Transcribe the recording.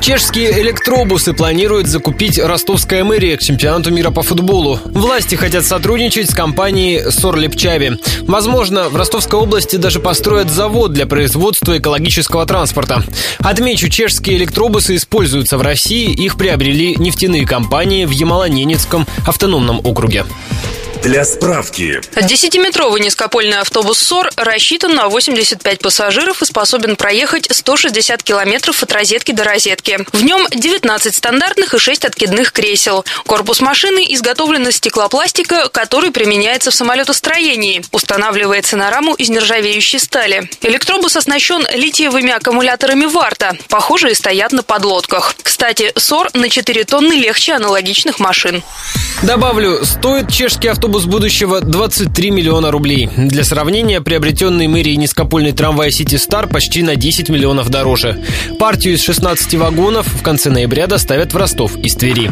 Чешские электробусы планируют закупить ростовская мэрия к чемпионату мира по футболу. Власти хотят сотрудничать с компанией Сорлепчави. Возможно, в Ростовской области даже построят завод для производства экологического транспорта. Отмечу, чешские электробусы используются в России. Их приобрели нефтяные компании в Ямало-Ненецком автономном округе. Для справки. Десятиметровый низкопольный автобус СОР рассчитан на 85 пассажиров и способен проехать 160 километров от розетки до розетки. В нем 19 стандартных и 6 откидных кресел. Корпус машины изготовлен из стеклопластика, который применяется в самолетостроении. Устанавливается на раму из нержавеющей стали. Электробус оснащен литиевыми аккумуляторами Варта. Похожие стоят на подлодках. Кстати, СОР на 4 тонны легче аналогичных машин. Добавлю, стоит чешский автобус будущего 23 миллиона рублей. Для сравнения, приобретенный мэрией низкопольный трамвай City Star почти на 10 миллионов дороже. Партию из 16 вагонов в конце ноября доставят в Ростов из Твери.